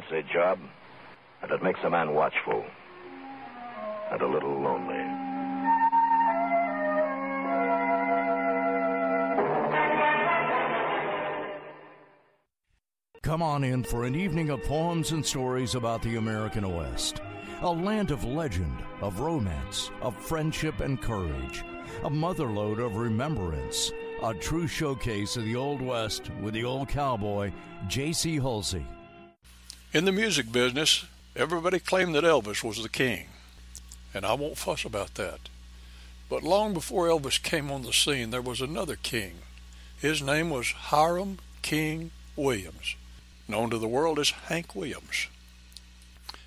fancy job, and it makes a man watchful and a little lonely. Come on in for an evening of poems and stories about the American West. A land of legend, of romance, of friendship and courage. A motherlode of remembrance. A true showcase of the Old West with the old cowboy, J.C. Hulsey. In the music business, everybody claimed that Elvis was the king. And I won't fuss about that. But long before Elvis came on the scene, there was another king. His name was Hiram King Williams known to the world as Hank Williams.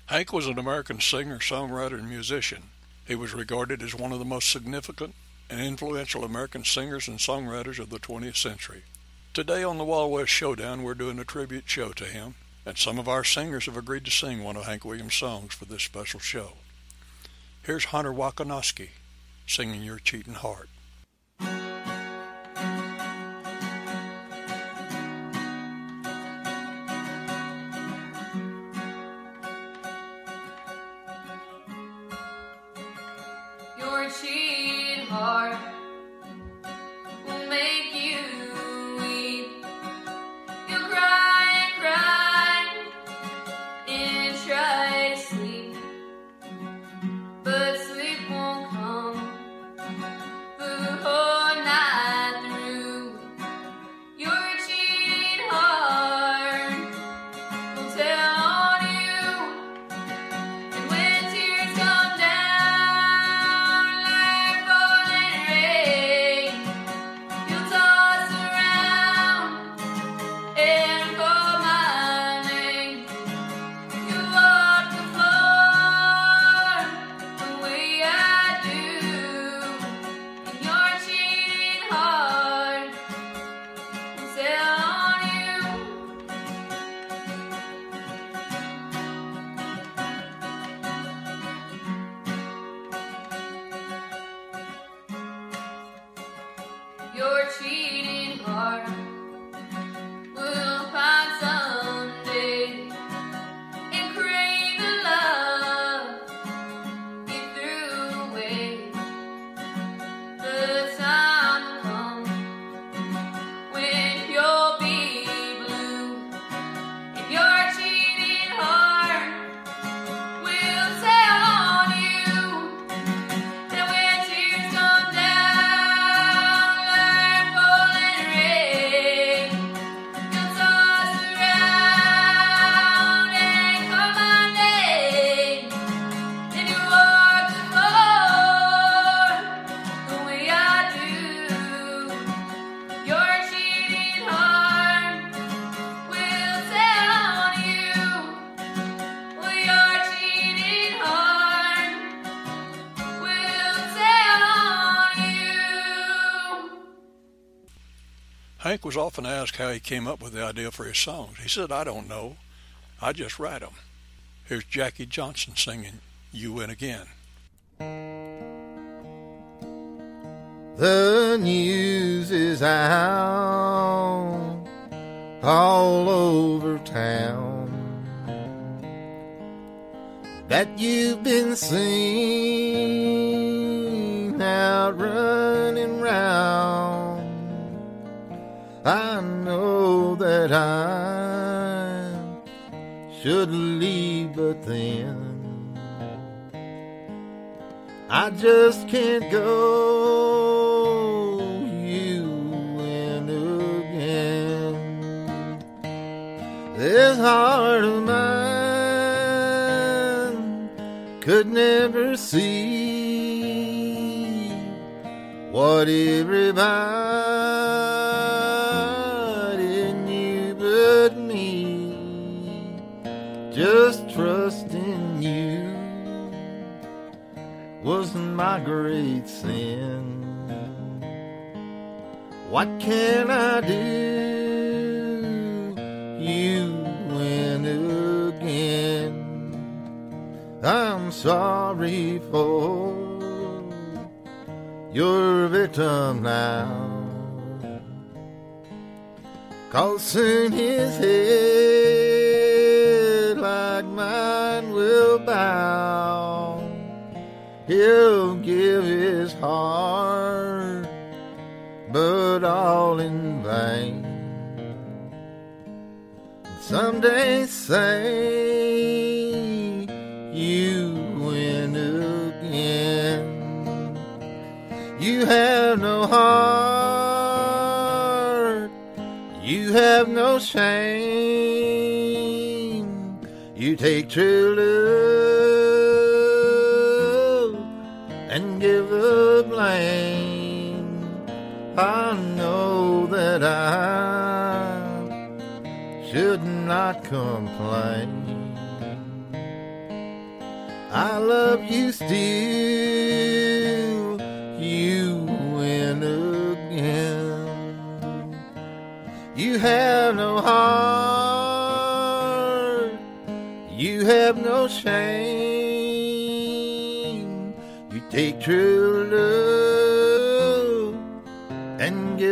Hank was an American singer, songwriter, and musician. He was regarded as one of the most significant and influential American singers and songwriters of the 20th century. Today on the Wild West Showdown, we're doing a tribute show to him, and some of our singers have agreed to sing one of Hank Williams' songs for this special show. Here's Hunter Wakanoski singing Your Cheating Heart. Hank was often asked how he came up with the idea for his songs. He said, I don't know. I just write them. Here's Jackie Johnson singing You Win Again. The news is out all over town that you've been seen out running round I know that I should leave, but then I just can't go. You again. This heart of mine could never see what everybody my great sin. What can I do? You win again. I'm sorry for your victim now. Cause soon his head man will bow. He'll give his heart, but all in vain. Someday say you win again. You have no heart, you have no shame. You take true love I know that I should not complain. I love you still, you win again. You have no heart, you have no shame. You take true love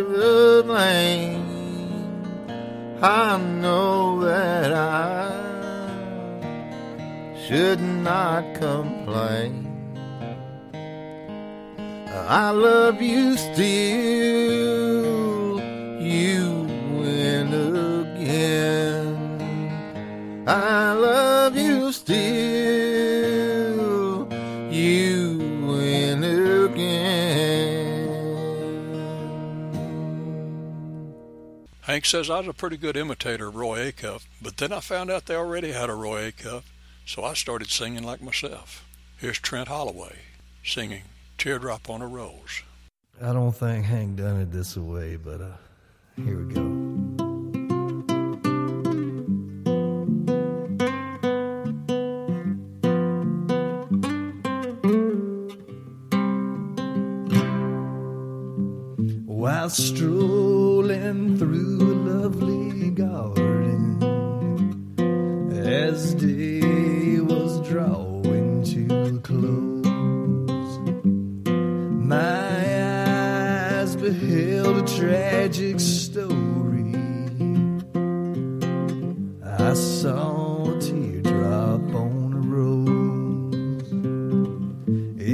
the blame. I know that I should not complain. I love you still, Hank says I was a pretty good imitator of Roy Acuff, but then I found out they already had a Roy Acuff, so I started singing like myself. Here's Trent Holloway singing Teardrop on a Rose. I don't think Hank done it this way, but uh, here we go. While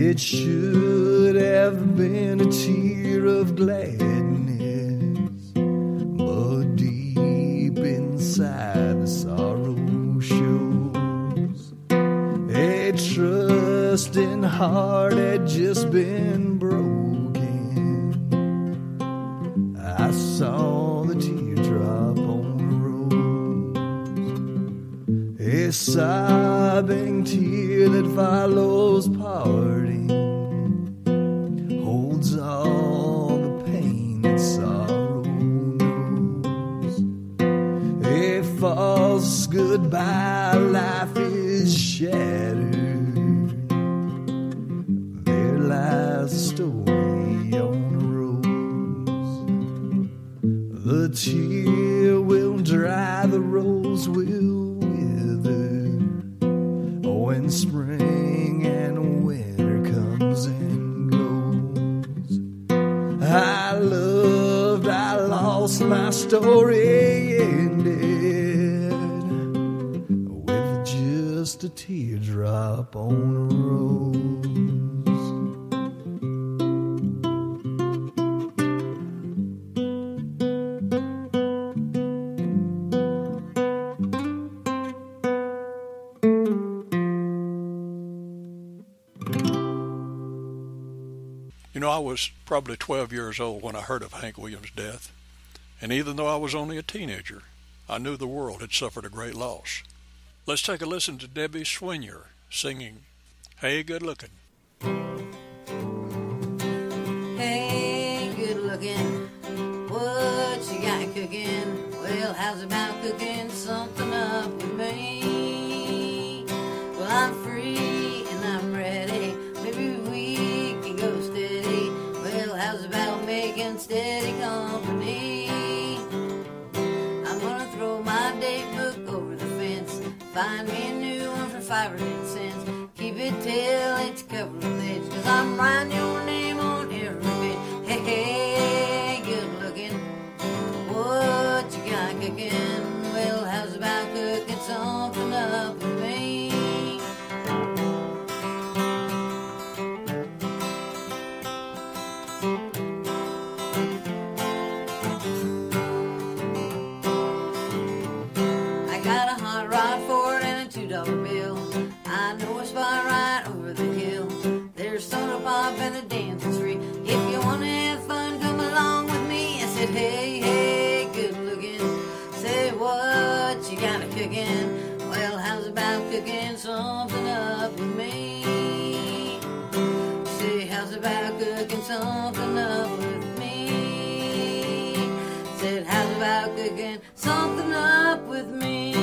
It should have been a tear of gladness, but deep inside the sorrow shows. A trusting heart I loved, I lost, my story ended with just a teardrop on a rose. Was probably 12 years old when I heard of Hank Williams' death, and even though I was only a teenager, I knew the world had suffered a great loss. Let's take a listen to Debbie Swinyer singing Hey Good Looking. Hey, good looking. What you got cooking? Well, how's about cooking something up Find me a new one for five or ten cents. Keep it till it's covered with edge. Cause I'm writing your something up with me? Said, about cooking something up with me?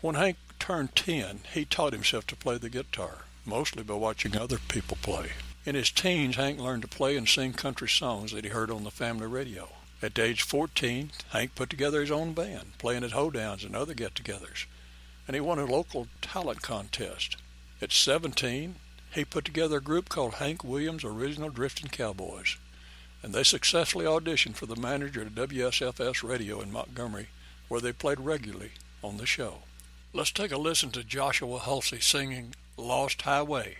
When Hank turned 10, he taught himself to play the guitar, mostly by watching other people play. In his teens, Hank learned to play and sing country songs that he heard on the family radio. At age 14, Hank put together his own band, playing at hoedowns and other get-togethers, and he won a local talent contest. At 17, he put together a group called Hank Williams Original Drifting Cowboys, and they successfully auditioned for the manager at WSFS Radio in Montgomery, where they played regularly on the show. Let's take a listen to Joshua Hulsey singing Lost Highway.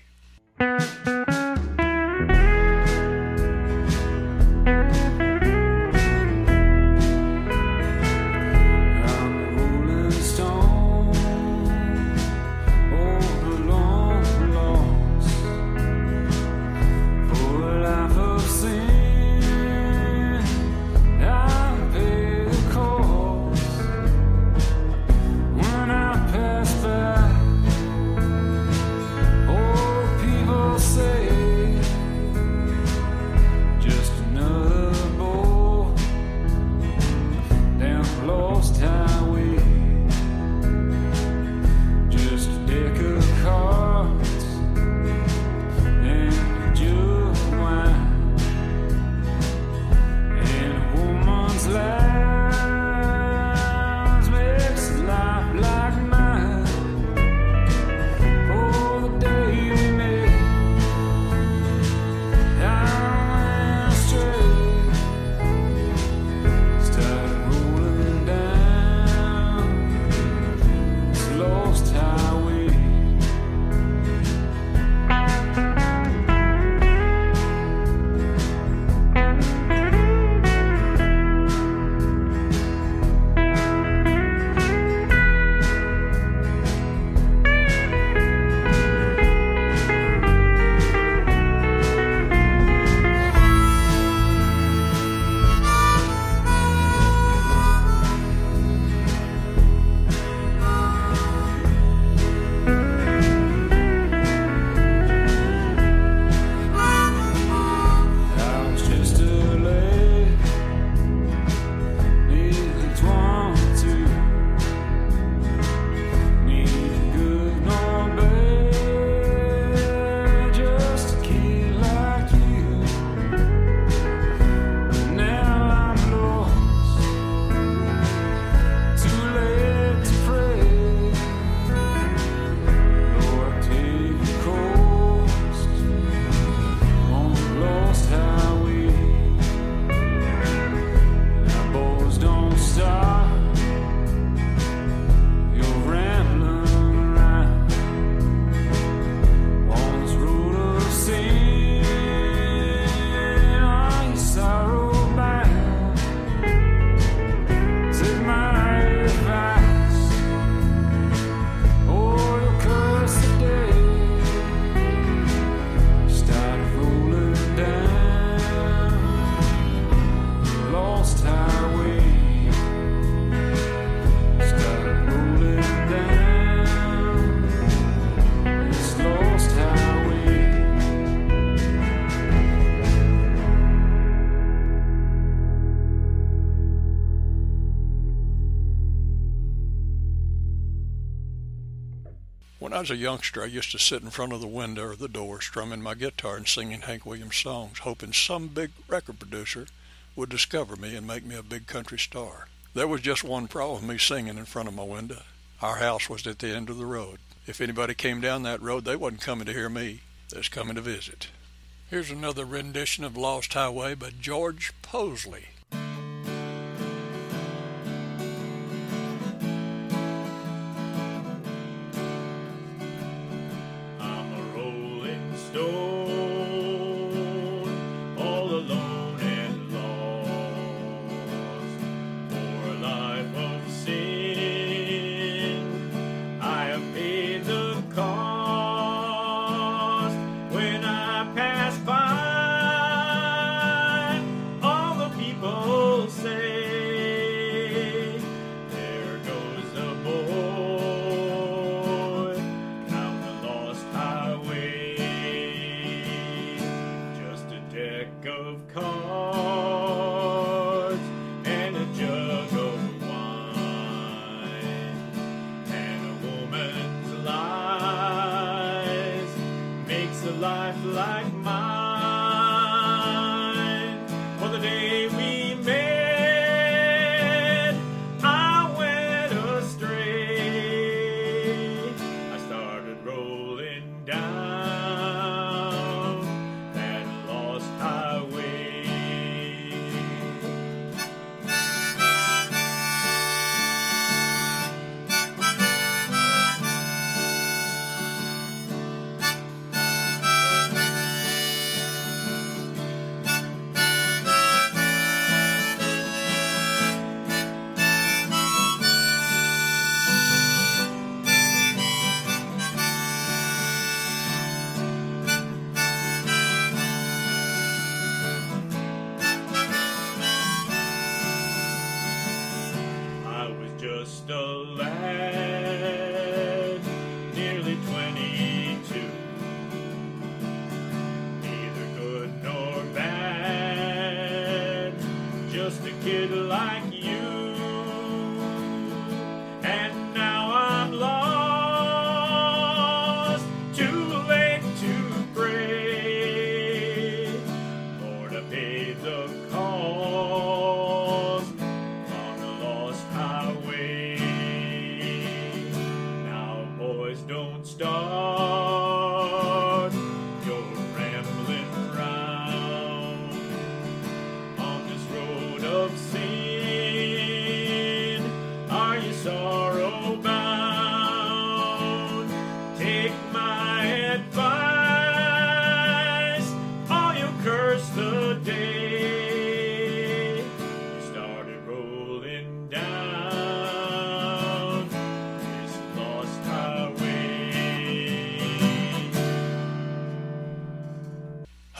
Down the Was a youngster, I used to sit in front of the window or the door strumming my guitar and singing Hank Williams songs, hoping some big record producer would discover me and make me a big country star. There was just one problem with me singing in front of my window. Our house was at the end of the road. If anybody came down that road, they wasn't coming to hear me. They was coming to visit. Here's another rendition of Lost Highway by George Posley.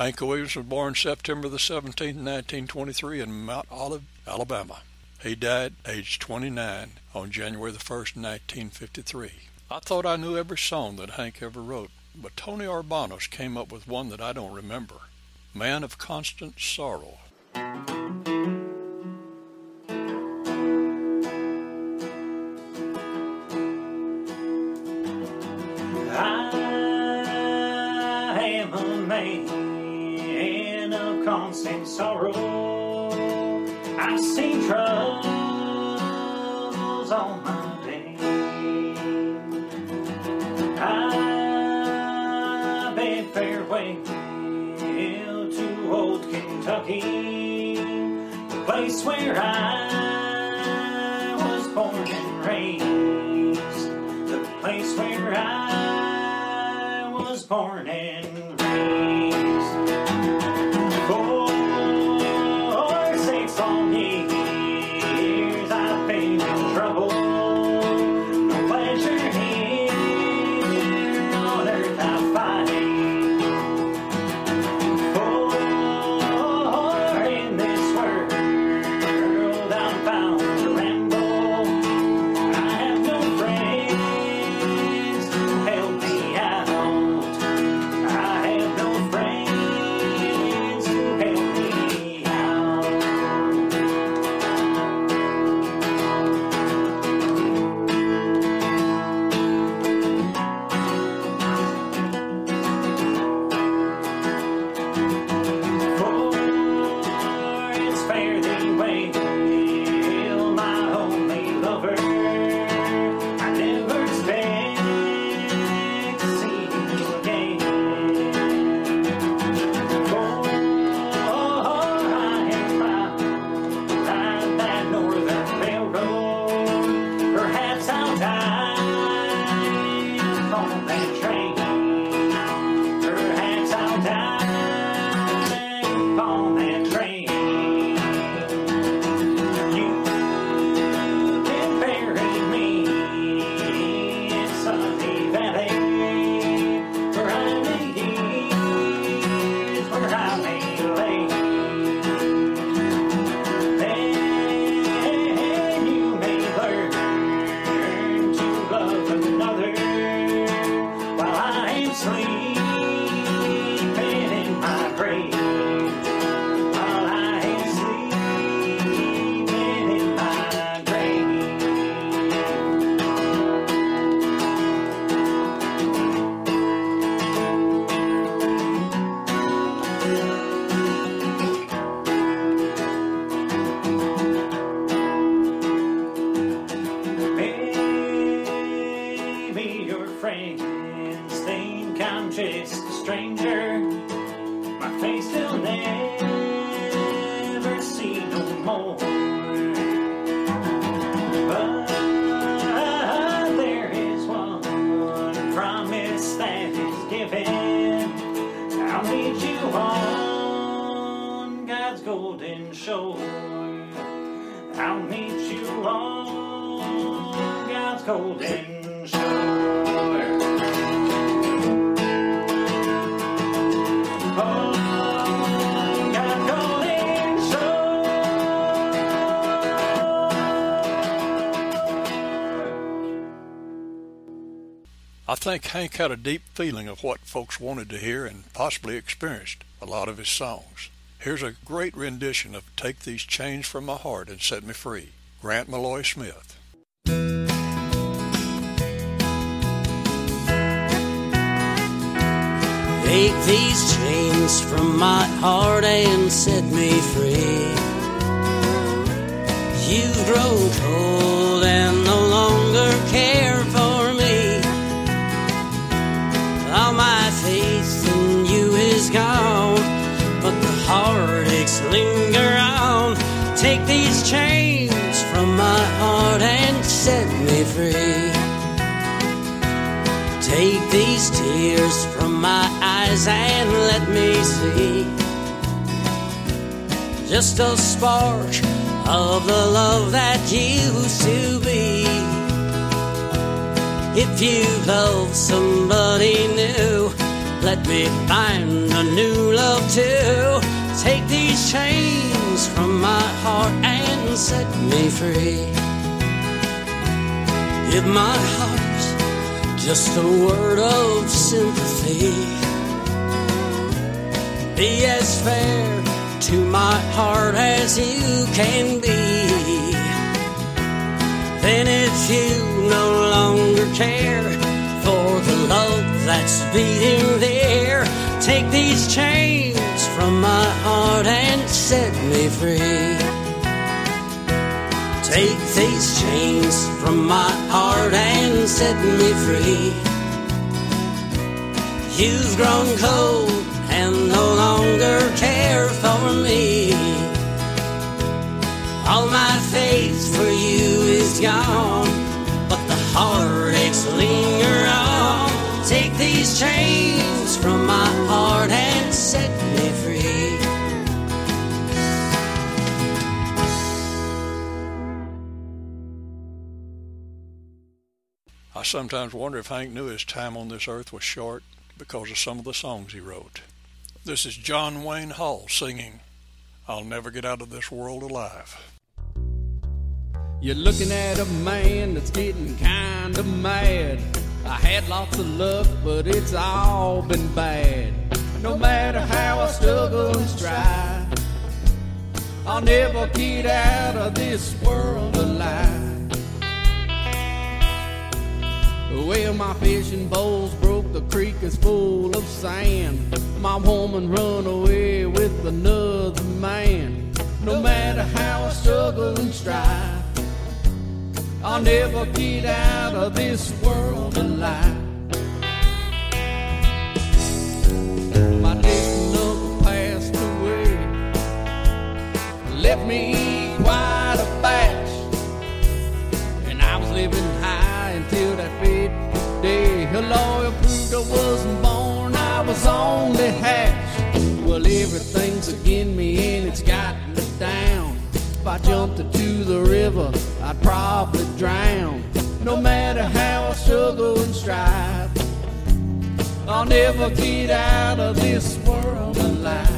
Hank Williams was born September the 17th, 1923 in Mount Olive, Alabama. He died aged 29 on January the 1st, 1953. I thought I knew every song that Hank ever wrote, but Tony Arbanos came up with one that I don't remember, Man of Constant Sorrow. sorrow. I've seen troubles on my way. I bid farewell to old Kentucky, the place where I. think Hank had a deep feeling of what folks wanted to hear and possibly experienced a lot of his songs. Here's a great rendition of Take These Chains from My Heart and Set Me Free. Grant Malloy Smith. Take these chains from my heart and set me free. You've grown cold and no longer care gone, but the heartaches linger on. Take these chains from my heart and set me free. Take these tears from my eyes and let me see just a spark of the love that used to be. If you love somebody new, let me find a new love too. Take these chains from my heart and set me free. Give my heart just a word of sympathy. Be as fair to my heart as you can be. Then, if you no longer care for the love that's beating there, take these chains from my heart and set me free. Take these chains from my heart and set me free. You've grown cold and no longer care for me. All my faith for you is gone, but the heartaches linger on. Take these chains from my heart and set me free. I sometimes wonder if Hank knew his time on this earth was short because of some of the songs he wrote. This is John Wayne Hall singing, I'll Never Get Out of This World Alive. You're looking at a man that's getting kinda mad. I had lots of luck, but it's all been bad. No matter how I struggle and strive, I'll never get out of this world alive. Well, my fishing bowl's broke, the creek is full of sand. My woman run away with another man. No matter how I struggle and strive, I'll never get out of this world alive. My distant uncle passed away, left me quite a batch, and I was living high until that fateful day. A lawyer proved I wasn't born, I was only hatched. Well, everything's against me and it's got me down. If I jumped into the river, I'd probably drown. No matter how I struggle and strive, I'll never get out of this world alive.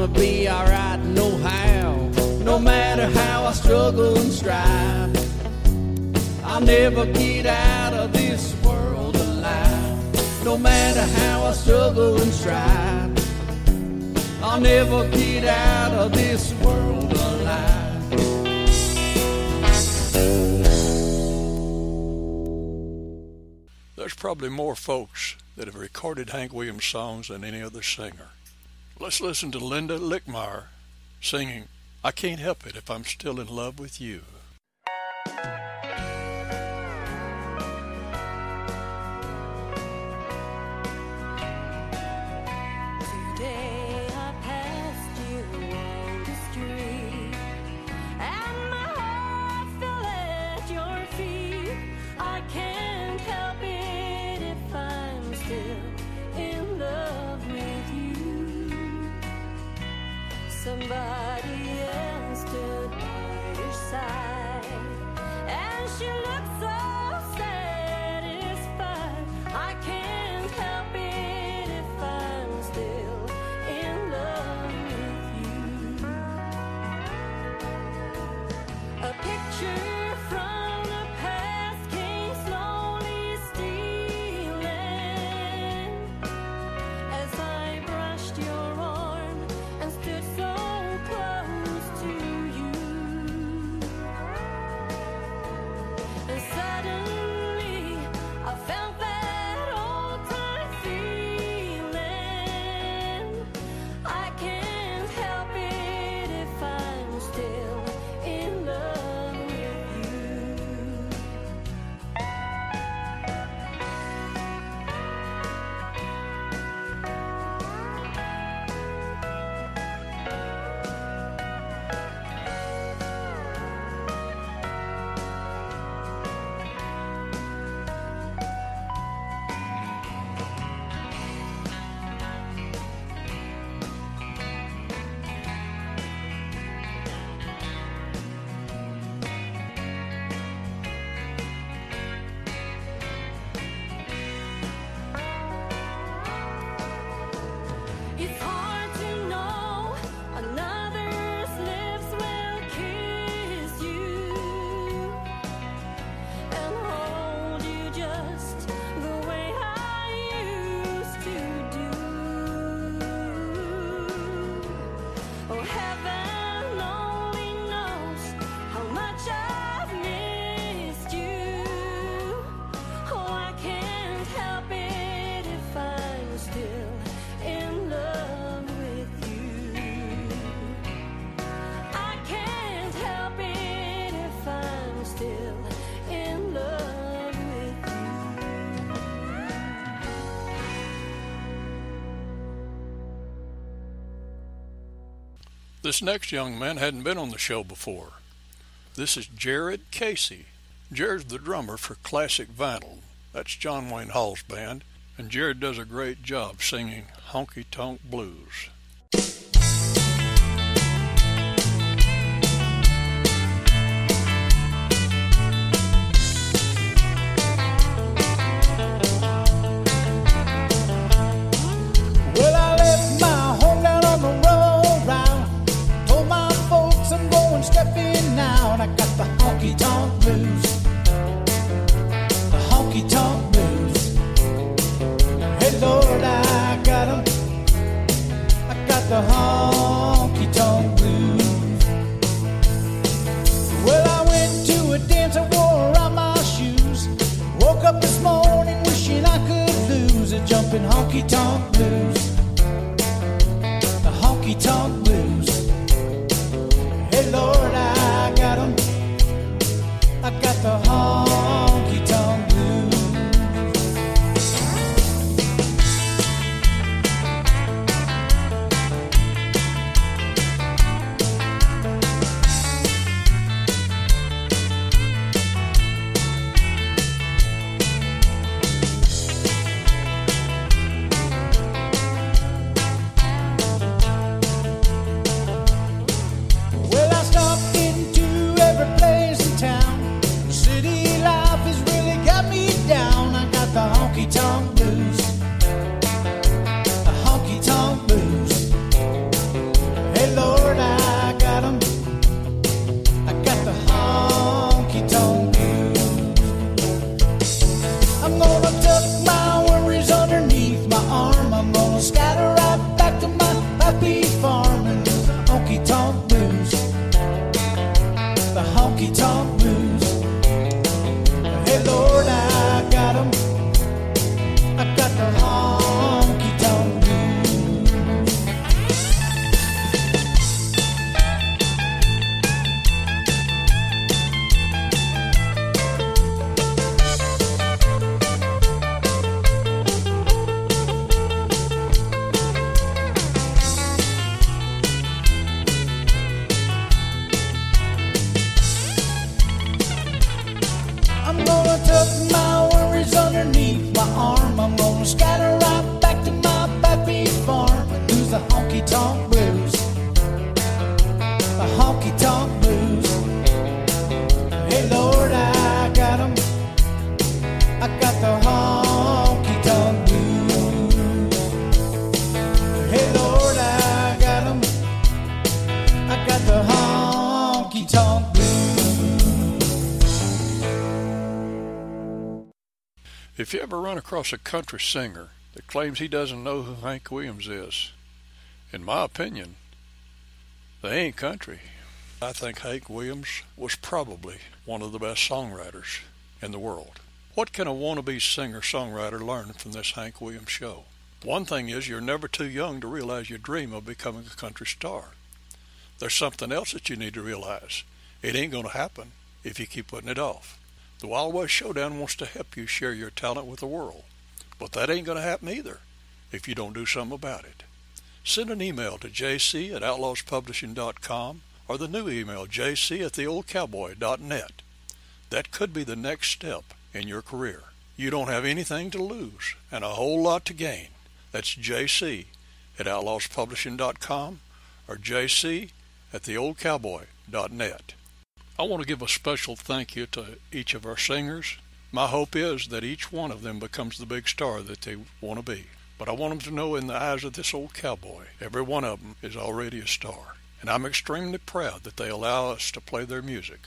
Gonna be alright, no how. No matter how I struggle and strive, I'll never get out of this world alive. No matter how I struggle and strive, I'll never get out of this world alive. There's probably more folks that have recorded Hank Williams songs than any other singer. Let's listen to Linda Lickmeyer singing I Can't Help It If I'm Still in Love with You. This next young man hadn't been on the show before. This is Jared Casey. Jared's the drummer for Classic Vinyl. That's John Wayne Hall's band, and Jared does a great job singing honky tonk blues. Honky tonk blues. The honky tonk blues. Hey, Lord, I got 'em. I got the honky tonk blues. Well, I went to a dance, I wore out my shoes. Woke up this morning wishing I could lose a jumping honky tonk blues. Run across a country singer that claims he doesn't know who Hank Williams is, in my opinion, they ain't country. I think Hank Williams was probably one of the best songwriters in the world. What can a wannabe singer songwriter learn from this Hank Williams show? One thing is, you're never too young to realize your dream of becoming a country star. There's something else that you need to realize. It ain't going to happen if you keep putting it off. The Wild West Showdown wants to help you share your talent with the world, but that ain't going to happen either if you don't do something about it. Send an email to jc at outlawspublishing.com or the new email jc at theoldcowboy.net. That could be the next step in your career. You don't have anything to lose and a whole lot to gain. That's jc at outlawspublishing.com or jc at theoldcowboy.net. I want to give a special thank you to each of our singers. My hope is that each one of them becomes the big star that they want to be. But I want them to know in the eyes of this old cowboy, every one of them is already a star. And I'm extremely proud that they allow us to play their music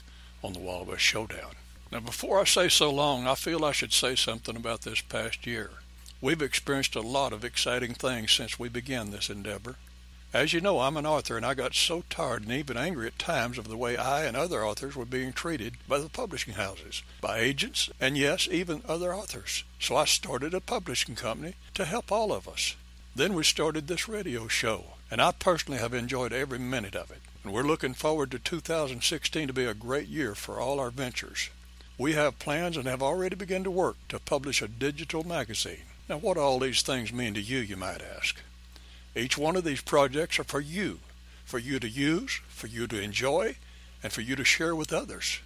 on the Wild West Showdown. Now, before I say so long, I feel I should say something about this past year. We've experienced a lot of exciting things since we began this endeavor. As you know, I'm an author, and I got so tired and even angry at times of the way I and other authors were being treated by the publishing houses, by agents, and yes, even other authors. So I started a publishing company to help all of us. Then we started this radio show, and I personally have enjoyed every minute of it. And we're looking forward to 2016 to be a great year for all our ventures. We have plans and have already begun to work to publish a digital magazine. Now, what do all these things mean to you, you might ask? Each one of these projects are for you, for you to use, for you to enjoy, and for you to share with others.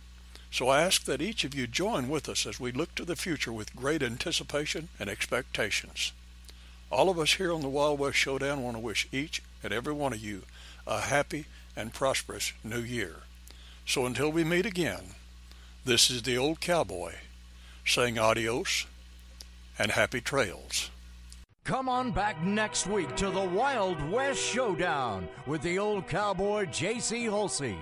So I ask that each of you join with us as we look to the future with great anticipation and expectations. All of us here on the Wild West Showdown want to wish each and every one of you a happy and prosperous new year. So until we meet again, this is the old cowboy saying adios and happy trails. Come on back next week to the Wild West Showdown with the old cowboy J.C. Hulsey.